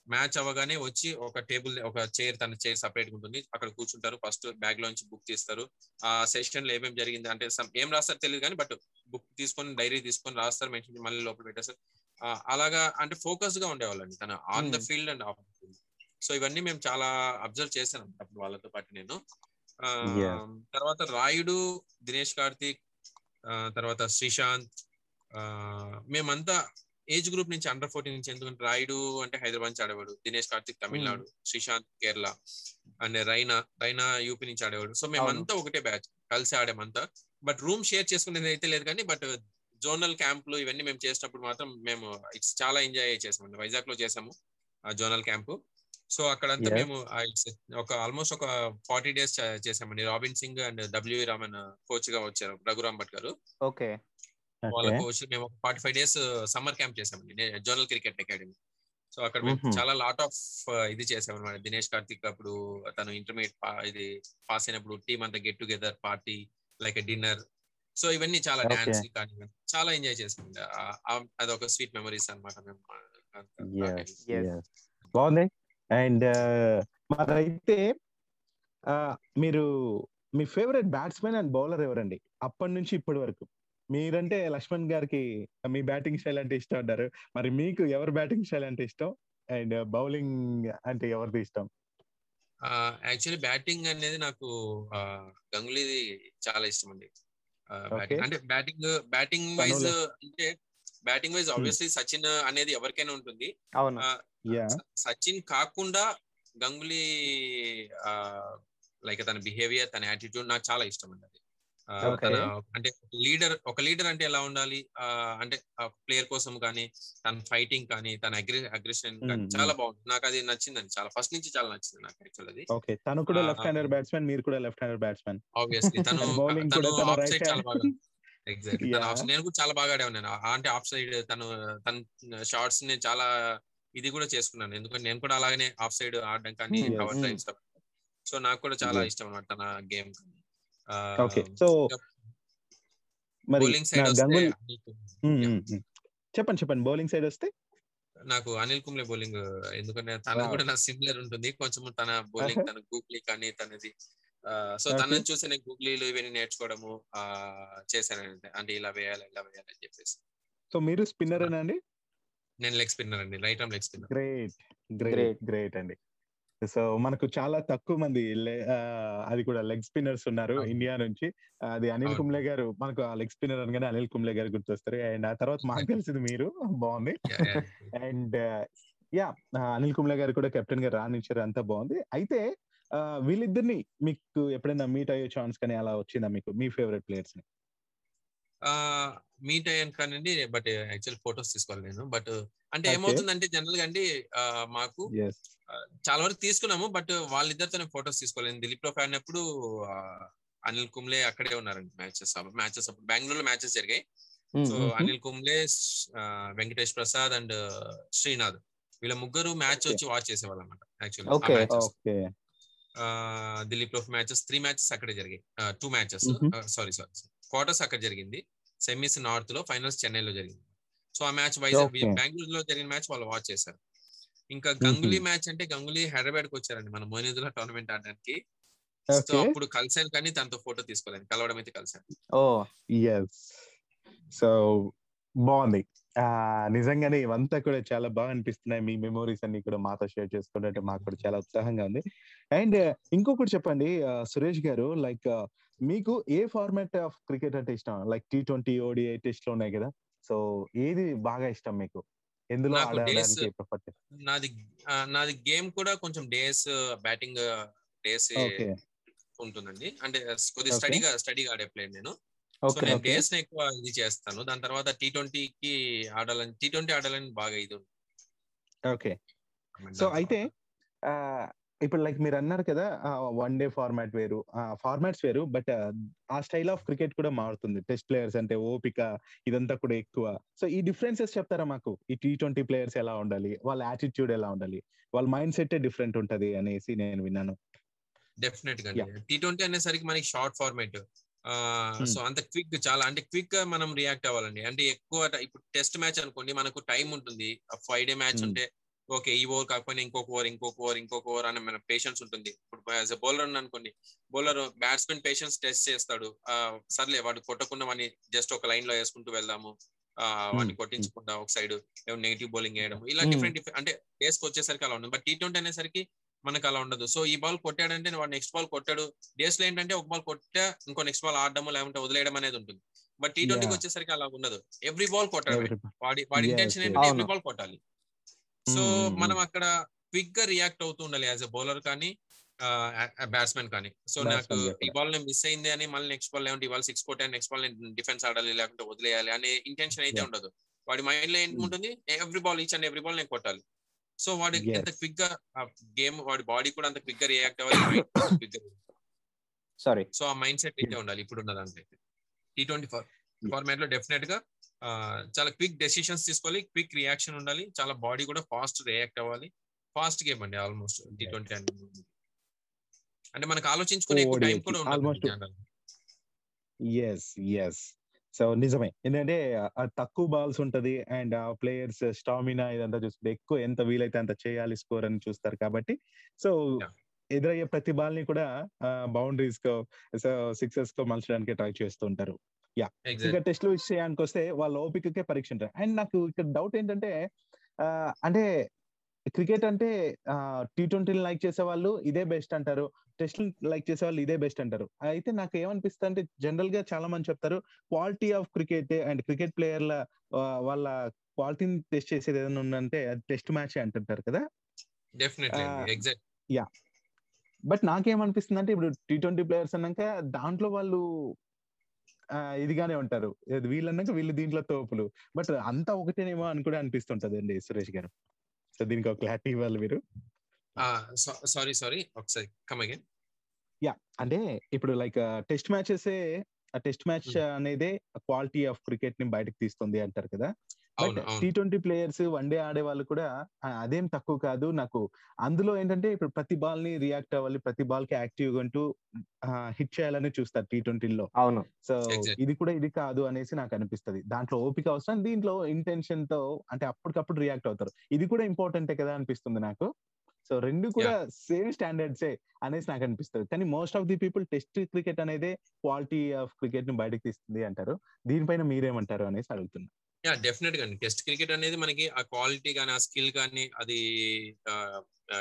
మ్యాచ్ అవ్వగానే వచ్చి ఒక టేబుల్ ఒక చైర్ తన చైర్ సపరేట్ ఉంటుంది. అక్కడ కూర్చుంటారు. ఫస్ట్ బ్యాగ్ లోంచి బుక్ తీస్తారు ఆ సెషన్లో ఏమేమి జరిగింది అంటే ఏం రాస్తారు తెలియదు కానీ బట్ బుక్ తీసుకొని డైరీ తీసుకొని రాస్తారు. మెన్షన్ మళ్ళీ లోపల పెట్టేస్తారు. అలాగా అంటే ఫోకస్గా ఉండేవాళ్ళండి తన. On the. Field and off field so ఇవన్నీ మేము చాలా అబ్జర్వ్ చేశాను అప్పుడు వాళ్ళతో పాటు నేను. తర్వాత రాయుడు దినేష్ కార్తిక్ తర్వాత శ్రీశాంత్ ఆ, మేమంతా ఏజ్ గ్రూప్ నుంచి అండర్ ఫోర్టీన్ నుంచి ఎందుకంటే రాయుడు అంటే హైదరాబాద్ నుంచి ఆడేవాడు దినేష్ కార్తిక్ తమిళనాడు శ్రీశాంత్ కేరళ అండ్ రైనా రైనా యూపీ నుంచి ఆడేవాడు. సో మేమంతా ఒకటే బ్యాచ్ కలిసి ఆడామంతా. బట్ రూమ్ షేర్ చేసుకునేది అయితే లేదు కానీ బట్ జోనల్ క్యాంపులు ఇవన్నీ మేము చేసినప్పుడు మాత్రం మేము ఇట్స్ చాలా ఎంజాయ్ చేసామండి. వైజాగ్లో చేసాము ఆ జోనల్ క్యాంపు. సో అక్కడంతా. మేము ఒక ఆల్మోస్ట్ ఒక ఫార్టీ డేస్ చేసామండి. రాబిన్ సింగ్ అండ్ డబ్ల్యూ రామన్ కోచ్గా వచ్చారు రఘురామ్ భట్ గారు. ఓకే. వాళ్ళ కోచ్ మేము forty five days summer camp చేసామండి జోనల్ క్రికెట్ అకాడమీ. సో అక్కడ మేము. చాలా లాట్ ఆఫ్ ఇది చేసాం అనమాట దినేష్ కార్తిక్ అప్పుడు తను ఇంటర్మీడియట్ ఇది పాస్ అయినప్పుడు టీమ్ అంతా get together party like dinner. So ఇవన్నీ చాలా. డాన్స్ కానీ చాలా ఎంజాయ్ ఆ- అదొక స్వీట్ మెమరీస్ అనమాట మేము. బాగుంది. అండ్ మరైతే మీరు మీ ఫేవరెట్ బ్యాట్స్మెన్ అండ్ బౌలర్ ఎవరండి? అప్పటి నుంచి ఇప్పటి వరకు. మీరంటే లక్ష్మణ్ గారికి మీ బ్యాటింగ్ స్టైల్ అంటే ఇష్టం అంటారు. మరి మీకు ఎవరి బ్యాటింగ్ స్టైల్ అంటే ఇష్టం? అండ్ బౌలింగ్ అంటే ఎవరిది ఇష్టం? యాక్చువల్లీ బ్యాటింగ్ అనేది నాకు గంగులీది చాలా ఇష్టం అండి. అంటే బ్యాటింగ్ బ్యాటింగ్ వైజ్. అంటే బ్యాటింగ్ వైజ్ ఆబ్వియస్లీ సచిన్ అనేది ఎవరికైనా ఉంటుంది. సచిన్ కాకుండా గంగులీ లైక్ తన బిహేవియర్ తన యాటిట్యూడ్ నాకు చాలా ఇష్టం అండి అది. తన అంటే లీడర్ ఒక లీడర్ అంటే ఎలా ఉండాలి? ఆ, అంటే ప్లేయర్ కోసం కానీ తన ఫైటింగ్ కానీ తన అగ్రె అగ్రెషన్ కానీ చాలా బాగుంది నాకు అది నచ్చిందండి. చాలా ఫస్ట్ నుంచి చాలా నచ్చింది నాకు యాక్చువల్ అది ఓకే. తను కూడా లెఫ్ట్ హ్యాండర్ బ్యాట్స్మెన్ మీరు కూడా లెఫ్ట్ హ్యాండర్ బ్యాట్స్మెన్. ఆబ్వియస్లీ తను <laughs> తను ఆఫ్ సైడ్ చాలా బాగా ఎగ్జాక్ట్లీ తన. ఆఫ్ నేను కూడా చాలా బాగా ఆడాను నేను. అంటే ఆఫ్ సైడ్ తను తన షార్ట్స్ నేను చాలా ఇది కూడా చేసుకున్నాను. ఎందుకంటే నేను కూడా అలాగనే ఆఫ్ సైడ్ ఆడడం కానీ Hmm. Cover Hmm. Drives so నాకు కూడా చాలా. ఇష్టం అనమాట తన గేమ్. ఓకే. సో మరి గంగుల్. చెప్పండి చెప్పండి. బౌలింగ్ సైడ్ వస్తే? నాకు అనిల్ కుంబ్లే బౌలింగ్ ఎందుకంటే తన. కూడా నా సిమిలర్ ఉంటుంది. కొంచెం తన బౌలింగ్ తన గూగ్లీ కానీ తనది. సో. తనని చూసి నేను గూగ్లీలు ఇవన్నీ నేర్చుకోవడము ఆ, చేశాను అంటే అంటే ఇలా వేయాలి ఇలా వేయాలి అని చెప్పేసి. సో మీరు స్పిన్నర్ అండి? నేను లెగ్ స్పిన్నర్ అండి. Right arm leg spinner great great Great. Great అండి. సో మనకు చాలా తక్కువ మంది అది కూడా లెగ్ స్పిన్నర్స్ ఉన్నారు. ఇండియా నుంచి. అది అనిల్. కుంబ్లే గారు మనకు ఆ లెగ్ స్పిన్నర్ అనగానే అనిల్ కుంబ్లే గారు గుర్తొస్తారు. అండ్ ఆ తర్వాత <laughs> మాకు తెలిసింది మీరు. బాగుంది. అండ్ యా అనిల్ కుంబ్లే గారు కూడా కెప్టెన్గా రాణించారు. అంతా బాగుంది. అయితే వీళ్ళిద్దరిని మీకు ఎప్పుడైనా మీట్ అయ్యే ఛాన్స్ కానీ అలా వచ్చిందా మీకు? మీ ఫేవరెట్ ప్లేయర్స్ని మీట్ అయ్యాను కానండి బట్ యాక్చువల్ ఫొటోస్ తీసుకోవాలి నేను బట్ అంటే. ఏమవుతుందంటే జనరల్గా అండి మాకు చాలా వరకు తీసుకున్నాము బట్ వాళ్ళిద్దరితోనే ఫొటోస్ తీసుకోలేదు. దిలీప్ ట్రోఫీ ఆడినప్పుడు ఆ, అనిల్ కుంబ్లే అక్కడే ఉన్నారండి మ్యాచెస్ మ్యాచెస్ అప్పుడు. బెంగళూరులో మ్యాచెస్ జరిగాయి. So Anil Kumble Venkatesh Prasad and Srinath. వీళ్ళ ముగ్గురు మ్యాచ్. వచ్చి వాచ్ చేసేవాళ్ళు అనమాట. Actually okay Dilip trophy matches three matches అక్కడే జరిగాయి. Two matches. Sorry sorry quarters అక్కడ జరిగింది. సెమీస్ నార్త్లో ఫైనల్స్ చెన్నైలో జరిగింది. సో ఆ మ్యాచ్ వైజాగ్ Okay. బెంగళూరులో జరిగిన మ్యాచ్ వాళ్ళు వాచ్ చేశారు. ఇంకా గంగులీ మ్యాచ్ అంటే గంగులీ హైదరాబాద్కి వచ్చారండి మన మోయినుద్దుల టోర్నమెంట్ ఆడడానికి. సో. అప్పుడు కలిసాను కానీ తనతో ఫోటో తీసుకోలేదు. కలవడం అయితే కలిసాను. ఓ ఎస్ సో బాగుంది. నిజంగానే ఇవంతా కూడా చాలా బాగా అనిపిస్తున్నాయి. మీ మెమోరీస్ అన్ని కూడా మాతో షేర్ చేసుకుంటే మాకు కూడా చాలా ఉత్సాహంగా ఉంది. అండ్ ఇంకొకటి చెప్పండి సురేష్ గారు లైక్ మీకు ఏ ఫార్మాట్ ఆఫ్ క్రికెట్ అంటే ఇష్టం లైక్ టీ ట్వంటీ ఓడిఐ టెస్ట్లో ఉన్నాయి కదా సో ఏది బాగా ఇష్టం మీకు ఎందులో ఆడడానికి? నాది నాది గేమ్ కూడా కొంచెం డేస్ బ్యాటింగ్ డేస్ ఉంటుందండి అంటే కొద్దిగా Okay. స్టడీగా స్టడీగా ఆడే ప్లేయర్ నేను సో నేను. డేస్ ఎక్కువ ఇది చేస్తాను దాని తర్వాత టీ కి ఆడాలని టీ ట్వంటీ ఆడాలని బాగా ఇది. ఓకే సో అయితే ఇప్పుడు లైక్ మీరు అన్నారు కదా వన్ డే ఫార్మాట్ వేరు ఫార్మాట్స్ వేరు బట్ ఆ స్టైల్ ఆఫ్ క్రికెట్ కూడా మారుతుంది. టెస్ట్ ప్లేయర్స్ అంటే ఓపిక ఇదంతా కూడా ఎక్కువ. సో ఈ డిఫరెన్సెస్ చెప్తారా మాకు? ఈ టీ ట్వంటీ ప్లేయర్స్ ఎలా ఉండాలి? వాళ్ళ యాటిట్యూడ్ ఎలా ఉండాలి? వాళ్ళ మైండ్ సెట్ డిఫరెంట్ ఉంటది అనేసి నేను విన్నాను. డెఫినెట్గా. టీ ట్వంటీ అనేసరికి మనకి షార్ట్ ఫార్మేట్. సో అంత క్విక్ చాలా అంటే క్విక్గా మనం రియాక్ట్ అవ్వాలండి. అంటే ఎక్కువ ఇప్పుడు టెస్ట్ మ్యాచ్ అనుకోండి మనకు టైం ఉంటుంది. Five day match. ఉంటే ఓకే ఈ ఓవర్ కాకపోయినా ఇంకొక ఓవర్ ఇంకొక ఓవర్ ఇంకొక ఓవర్ అని మన పేషెన్స్ ఉంటుంది. ఇప్పుడు యాజ్ ఎ బౌలర్ అనుకోండి బౌలర్ బ్యాట్స్మెన్ పేషెన్స్ టెస్ట్ చేస్తాడు. సర్లే వాడు కొట్టకుండా వాడిని జస్ట్ ఒక లైన్లో వేసుకుంటూ వెళ్దాము. వాడిని కొట్టించకుండా ఒక సైడ్ నెగిటివ్ బౌలింగ్ వేయడం ఇలా Hmm. డిఫరెంట్ అంటే డేస్కి వచ్చేసరికి అలా ఉంటుంది బట్ టీ ట్వంటీ అనేసరికి మనకు అలా ఉండదు. సో ఈ బాల్ కొట్టాడంటే వాడు నెక్స్ట్ బాల్ కొట్టాడు. డేస్లో ఏంటంటే ఒక బాల్ కొట్టా ఇంకో నెక్స్ట్ బాల్ ఆడడం లేకుంటే వదిలేయడం అనేది ఉంటుంది. బట్ టీ ట్వంటీకి. వచ్చేసరికి అలా ఉండదు. ఎవ్రీ బాల్ కొట్టాలి Everybody. వాడి వాడి ఇంటెన్షన్. ఏంటంటే ఎవ్రీ. బాల్ కొట్టాలి. సో మనం అక్కడ క్విక్గా రియాక్ట్ అవుతూ ఉండాలి యాజ్ ఎ బౌలర్ కానీ బ్యాట్స్మెన్ కానీ. సో నాకు ఈ. బాల్ నేను మిస్ అయింది అని మళ్ళీ నెక్స్ట్ బాల్ లేకుంటే ఇవాళ సిక్స్ కొట్టాను నెక్స్ట్ బాల్ నేను డిఫెన్స్ ఆడాలి లేకుంటే వదిలేయాలి అనే ఇంటెన్షన్ అయితే. ఉండదు. వాడి మైండ్లో ఏముంటుంది every ball each and every ball నేను కొట్టాలి. సో వాడి. ఎంత క్విక్గా గేమ్ వాడి బాడీ కూడా అంత క్విక్గా రియాక్ట్ అవ్వాలి. సారీ సో ఆ మైండ్ సెట్ అయితే ఉండాలి ఇప్పుడు ఉన్న దాంట్లో అయితే. టీ ట్వంటీ ఫోర్ ఫార్మాట్లో డెఫినెట్గా చాలా క్విక్ డెసిషన్స్ తీసుకోవాలి క్విక్ రియాక్షన్ ఉండాలి చాలా బాడీ కూడా ఫాస్ట్ రియాక్ట్ అవ్వాలి. ఫాస్ట్ గేమ్ అండి ఆల్మోస్ట్ టీ ట్వంటీ అంటే మనకు ఆలోచించుకునే టైం కూడా ఉండదు ఎస్ ఎస్ సో నిజమే. ఎందుకంటే ఆ తక్కువ బాల్స్ ఉంటది అండ్ ఆ ప్లేయర్స్ స్టామినా ఇదంతా చూస్తుంటే ఎక్కువ ఎంత వీలైతే అంత చేయాలి స్కోర్ అని చూస్తారు కాబట్టి. సో. ఎదురయ్యే ప్రతి బాల్ని కూడా బౌండరీస్ కో సో సిక్సెస్ కో మలచడానికి ట్రై చేస్తూ ఉంటారు ఇంకా ఎగ్జాక్ట్ టెస్ట్లో విషయానికి వస్తే వాళ్ళ ఓపికకే పరీక్ష ఉంటారు అండ్ నాకు ఇక్కడ డౌట్ ఏంటంటే అంటే క్రికెట్ అంటే టీ ట్వంటీ లైక్ చేసే వాళ్ళు ఇదే బెస్ట్ అంటారు. టెస్ట్ లైక్ చేసే వాళ్ళు ఇదే బెస్ట్ అంటారు. అయితే నాకు ఏమనిపిస్తుంది అంటే జనరల్గా చాలా మంది చెప్తారు quality of cricket and cricket ప్లేయర్ల వాళ్ళ క్వాలిటీని టెస్ట్ చేసేది ఏదైనా ఉందంటే అది టెస్ట్ మ్యాచ్ అంటుంటారు కదా? ఎగ్జాక్ట్ బట్ నాకేమనిపిస్తుంది అంటే ఇప్పుడు టీ ట్వంటీ ప్లేయర్స్ అన్నాక దాంట్లో వాళ్ళు ఇదిగానే ఉంటారు. ఇది వీళ్ళు దీంట్లో తోపులు. బట్ అంతా ఒకటేనేమో అని కూడా అనిపిస్తుంటది అండి సురేష్ గారు. సో దీనికి ఒక క్లారిటీ ఇవ్వాలి మీరు. Sorry sorry. ఒకసారి కమ్ అగైన్ అంటే ఇప్పుడు లైక్ టెస్ట్ మ్యాచెస్ ఆ టెస్ట్ మ్యాచ్ అనేదే క్వాలిటీ ఆఫ్ క్రికెట్ని బయటకు తీస్తుంది అంటారు కదా. T twenty players one day ఆడే వాళ్ళు కూడా అదేం తక్కువ కాదు. నాకు అందులో ఏంటంటే ఇప్పుడు ప్రతి బాల్ని రియాక్ట్ అవ్వాలి ప్రతి బాల్కి యాక్టివ్ ఉంటూ హిట్ చేయాలని చూస్తారు టీ ట్వంటీలో. అవును. సో. ఇది కూడా ఇది కాదు అనేసి నాకు అనిపిస్తది. దాంట్లో ఓపిక అవసరం దీంట్లో ఇంటెన్షన్తో అంటే అప్పటికప్పుడు రియాక్ట్ అవుతారు. ఇది కూడా ఇంపార్టెంటే కదా అనిపిస్తుంది నాకు. సో రెండు కూడా సేమ్ స్టాండర్డ్సే అనేసి నాకు అనిపిస్తుంది. కానీ most of the people test cricket అనేది క్వాలిటీ ఆఫ్ క్రికెట్ని బయటకు తీస్తుంది అంటారు. దీనిపైన మీరేమంటారు అనేసి అడుగుతున్నా. యా డెఫినెట్గా టెస్ట్ క్రికెట్ అనేది మనకి ఆ క్వాలిటీ కానీ ఆ స్కిల్ కానీ అది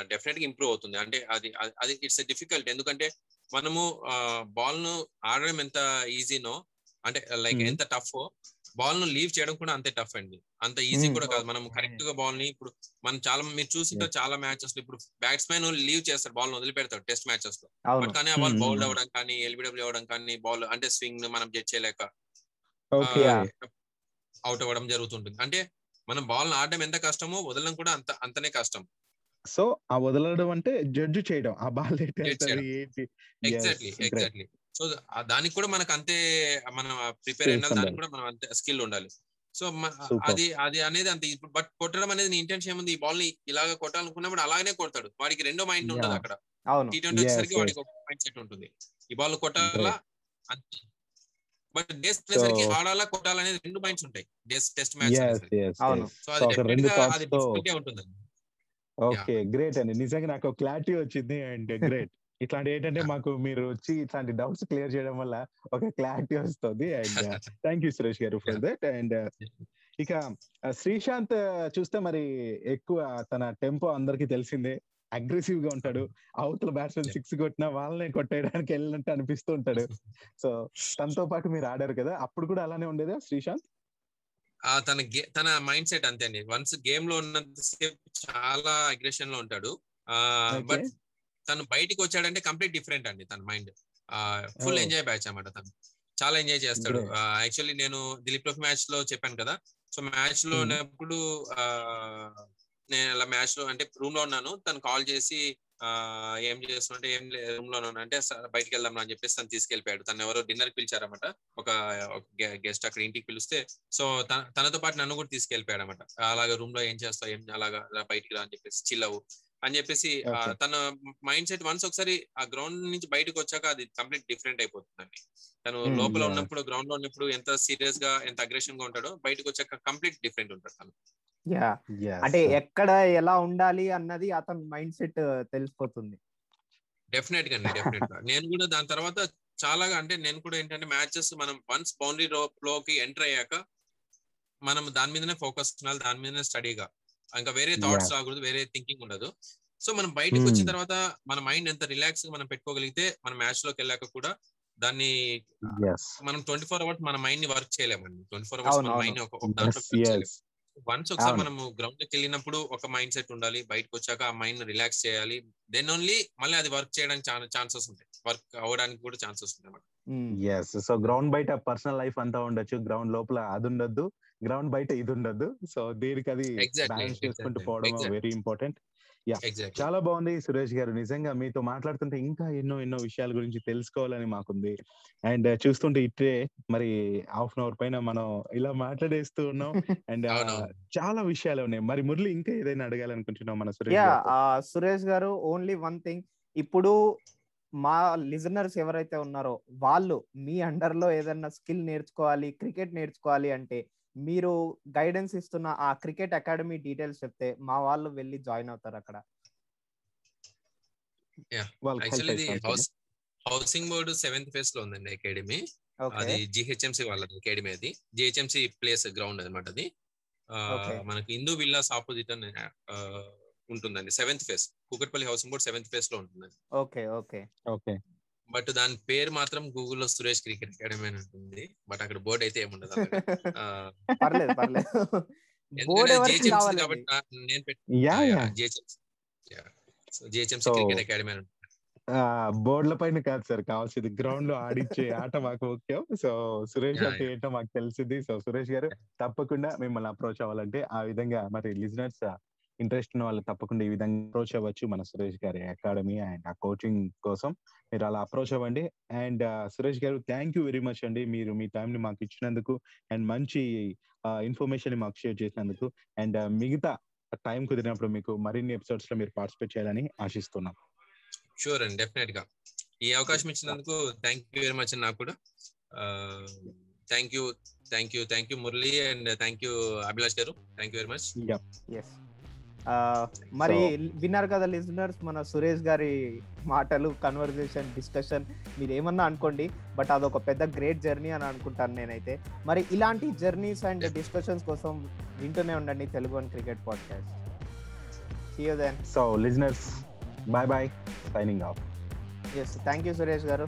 డెఫినెట్గా ఇంప్రూవ్ అవుతుంది. అంటే అది అది- ఇట్స్ డిఫికల్ట్ ఎందుకంటే మనము బాల్ను ఆడడం ఎంత ఈజీనో అంటే లైక్ Mhm. ఎంత టఫ్ బాల్ను లీవ్ చేయడం కూడా అంతే టఫ్ అండి. అంత ఈజీ Mhm. కూడా కాదు. మనం కరెక్ట్గా బాల్ని ఇప్పుడు మనం చాలా మీరు చూసింటారు చాలా మ్యాచెస్లో ఇప్పుడు బ్యాట్స్మెన్ లీవ్ చేస్తారు బాల్ను వదిలిపెడతారు టెస్ట్ మ్యాచెస్లో. బట్ కానీ ఆ బాల్. బౌల్డ్ అవ్వడం కానీ ఎల్బిడబ్ల్యూ అవ్వడం కానీ బాల్ అంటే స్వింగ్ను మనం జడ్జ్ చేయలేక. అవుట్ అవ్వడం జరుగుతుంటుంది. అంటే మనం బాల్ ఆడడం ఎంత కష్టమో వదలడం కూడా అంత అంతనే కష్టం. సో ఆ వదలడం అంటే జడ్జ్ చేయడం. ఆ బాల్ ఎగ్జాక్ట్లీ. ఎగ్జాక్ట్లీ సో దానికి కూడా మనకు అంతే మనం ప్రిపేర్ అయినా దానికి. కూడా మనం అంతే స్కిల్ ఉండాలి. సో. అది అది అనేది అంత. ఇప్పుడు బట్ కొట్టడం అనేది నీ ఇంటెన్షన్ ఏముంది? ఈ బాల్ని ఇలాగ కొట్టాలనుకున్నప్పుడు అలాగనే కొడతాడు. వాడికి రెండో మైండ్ Yeah. అక్కడ. అవును. టీ ట్వంటీ వచ్చేసరికి. వాడికి ఒక మైండ్ సెట్ ఉంటుంది. ఈ బాల్ కొట్టాలా? అంతే. బట్ డేస్ ఆడాలా కొట్టాలా అనేది రెండు మైండ్స్ ఉంటాయి. డేస్ టెస్ట్ మ్యాచ్ అవును. సో అది రెండు అది ఉంటుంది ఓకే గ్రేట్ అండి. నిజంగా నాకు క్లారిటీ వచ్చింది అండ్ గ్రేట్. ఇట్లాంటి ఏంటంటే మాకు మీరు వచ్చి ఇట్లాంటి డౌట్స్ క్లియర్ చేయడం వల్ల ఒక క్లారిటీ వస్తుంది అండ్ <laughs> థ్యాంక్ యూ సురేష్ గారు ఫర్ దట్. అండ్ ఇక శ్రీశాంత్ చూస్తే మరి ఎక్కువ తన టెంపో అందరికి తెలిసిందే. అగ్రెసివ్గా ఉంటాడు అవతల బ్యాట్స్మెన్. సిక్స్ కొట్టినా వాళ్ళని కొట్టేయడానికి వెళ్ళినట్టు అనిపిస్తూ ఉంటాడు సో తనతో పాటు మీరు ఆడారు కదా అప్పుడు కూడా అలానే ఉండేదా శ్రీశాంత్ ఆ తన గే- తన మైండ్ సెట్ అంతే అండి వన్స్ గేమ్లో ఉన్నంతసేపు చాలా అగ్రెషన్లో ఉంటాడు. బట్ తను బయటికి వచ్చాడంటే కంప్లీట్ డిఫరెంట్ అండి తన మైండ్ ఫుల్. ఎంజాయ్ బ్యాచ్ అన్నమాట తను చాలా ఎంజాయ్ చేస్తాడు. యాక్చువల్లీ నేను దిలీప్ ట్రోఫీ మ్యాచ్లో చెప్పాను కదా సో మ్యాచ్లో Hmm. ఉన్నప్పుడు ఆ, నేను అలా మ్యాచ్లో అంటే రూమ్లో ఉన్నాను. తను కాల్ చేసి ఏం చేస్తున్నట్టే ఏం రూమ్లో ఉన్నాను అంటే "సార్, బయటికి వెళ్దాం అని చెప్పేసి తను తీసుకెళ్ళిపోయాడు. తను ఎవరో డిన్నర్కి పిలిచారన్నమాట. ఒక గెస్ట్ అక్కడ ఇంటికి పిలిస్తే సో తన- తనతో పాటు నన్ను కూడా తీసుకెళ్ళిపోయాడు అనమాట అలాగా రూమ్లో ఏం చేస్తావు? ఏం అలాగా బయటికి రా అని చెప్పేసి చిల్లవు అని చెప్పేసి. తన మైండ్ సెట్ వన్స్ ఒకసారి ఆ గ్రౌండ్ నుంచి బయటకు వచ్చాక అది కంప్లీట్ డిఫరెంట్ అయిపోతుందండి. తను లోపల. ఉన్నప్పుడు గ్రౌండ్లో ఉన్నప్పుడు ఎంత సీరియస్గా ఎంత అగ్రెషన్గా ఉంటాడో బయటకు వచ్చాక కంప్లీట్ డిఫరెంట్ ఉంటాడు తను. Yeah Yes. అంటే ఎక్కడ ఎలా ఉండాలి అన్నది అతని మైండ్ సెట్ తెలిసిపోతుంది. డెఫినెట్గా డెఫినెట్గా నేను కూడా దాని తర్వాత చాలా అంటే నేను కూడా ఏంటంటే మ్యాచెస్ మనం వన్స్ బౌండరీ లోకి ఎంటర్ అయ్యాక మనం దాని మీదనే ఫోకస్ ఉండాలి దాని మీదనే స్టడీగా ఇంకా వేరే థాట్స్ రాకూడదు వేరే థింకింగ్ ఉండదు. సో మనం బయటకు వచ్చిన Hmm. తర్వాత మన మైండ్ ఎంత రిలాక్స్ మనం పెట్టుకోగలిగితే మన మ్యాచ్లోకి వెళ్ళాక కూడా దాన్ని Yes. మనం ట్వంటీ ఫోర్ అవర్స్ మన మైండ్ని వర్క్ చేయలేమండి. ట్వంటీ ఫోర్ అవర్స్ మన. మైండ్ ఒక దాంట్లో వన్స్ ఒకసారి. మనము గ్రౌండ్లోకి వెళ్ళినప్పుడు ఒక మైండ్ సెట్ ఉండాలి బయటకు వచ్చాక ఆ మైండ్ రిలాక్స్ చేయాలి. దెన్ ఓన్లీ మళ్ళీ అది వర్క్ చేయడానికి చాలా ఛాన్సెస్ ఉంటాయి. వర్క్ అవ్వడానికి కూడా ఛాన్సెస్ ఉంటాయి అన్నమాట. ఎస్ సో గ్రౌండ్ బయట పర్సనల్ లైఫ్ అంతా ఉండొచ్చు. గ్రౌండ్ లోపల అది ఉండొద్దు. గ్రౌండ్ బయట ఇది ఉండొద్దు. సో దీనికి అది Exactly, బ్యాలెన్స్ చేసుకుంటూ పోవడం. Very important. ఎగ్జాక్ట్ చాలా బాగుంది సురేష్ గారు. నిజంగా మీతో మాట్లాడుతుంటే ఇంకా ఎన్నో ఎన్నో విషయాల గురించి తెలుసుకోవాలని మాకుంది. అండ్ చూస్తుంటే ఇట్టే మరి హాఫ్ అన్ అవర్ పైన మనం ఇలా మాట్లాడేస్తూ ఉన్నాం. <laughs> అండ్. చాలా విషయాలు ఉన్నాయి. మరి మురళి ఇంకా ఏదైనా అడగాలనుకుంటున్నాం మన సురేష్ యా? సురేష్ గారు ఓన్లీ వన్ థింగ్ ఇప్పుడు మా లిజనర్స్ ఎవరైతే ఉన్నారో వాళ్ళు మీ అండర్లో ఏదైనా స్కిల్ నేర్చుకోవాలి క్రికెట్ నేర్చుకోవాలి అంటే మీరు గైడెన్స్ ఇస్తున్న ఆ క్రికెట్ అకాడమీ డీటెయిల్స్ చెప్తే మా వాళ్ళు వెళ్ళి జాయిన్ అవుతారు అక్కడ. హౌసింగ్ బోర్డు సెవెంత్ ఫేజ్లో ఉందండి అకాడమీ అది జిహెచ్ఎంసి వాళ్ళది అకాడమీ అది. జిహెచ్ఎంసి ప్లేస్ గ్రౌండ్ అనమాట అది. మనకి హిందూ విల్లాస్ ఆపోజిట్ అని ఉంటుందండి. Seventh phase Kukatpally housing board seventh ఫేజ్లో ఉంటుంది ఓకే ఓకే ఓకే బట్ దాని పేరు మాత్రం గూగుల్లో సురేష్ క్రికెట్ అకాడమీ అని ఉంటుంది. బట్ అక్కడ బోర్డు అయితే ఏముండదు <laughs> పర్లేదు క్రికెట్ అకాడమీ అని. బోర్డుల పైన కాదు సార్ కావాల్సింది గ్రౌండ్లో ఆడిచ్చే ఆట మాకు ముఖ్యం. సో సురేష్ అంటే ఏంటో మాకు తెలిసింది. సో సురేష్ గారు తప్పకుండా మిమ్మల్ని అప్రోచ్ అవ్వాలంటే ఆ విధంగా మరి లిజనర్స్ ఇంట్రెస్ట్ ఉన్న వాళ్ళు తప్పకుండా ఈ విధంగా అప్రోచ్ అవ్వచ్చు. మన సురేష్ గారి అకాడమీ అండ్ ఆ కోచింగ్ కోసం మీరు అలా అప్రోచ్ అవ్వండి. అండ్ సురేష్ గారు థ్యాంక్ యూ వెరీ మచ్ అండి. మీరు మీ టైం ని మాకు ఇచ్చినందుకు అండ్ మంచి ఇన్ఫర్మేషన్ని మాకు షేర్ చేసినందుకు. అండ్ మిగతా టైం కుదిరినప్పుడు మీకు మరిన్ని ఎపిసోడ్స్లో మీరు పార్టిసిపేట్ చేయాలని ఆశిస్తున్నాం. షూర్ అండి డెఫినెట్గా. ఈ అవకాశం ఇచ్చినందుకు థ్యాంక్ యూ వెరీ మచ్ నాకు కూడా. Thank you thank you thank you Murali and thank you Abhilash garu. Thank you very much yes మరి విన్నారు కదా లిజనర్స్ మన సురేష్ గారి మాటలు కన్వర్జేషన్ డిస్కషన్ మీరు ఏమన్నా అనుకోండి బట్ అదొక పెద్ద గ్రేట్ జర్నీ అని అనుకుంటాను నేనైతే. మరి ఇలాంటి జర్నీస్ అండ్ డిస్కషన్స్ కోసం వింటూనే ఉండండి Telugu one cricket podcast so listeners bye bye signing off yes thank you Suresh garu.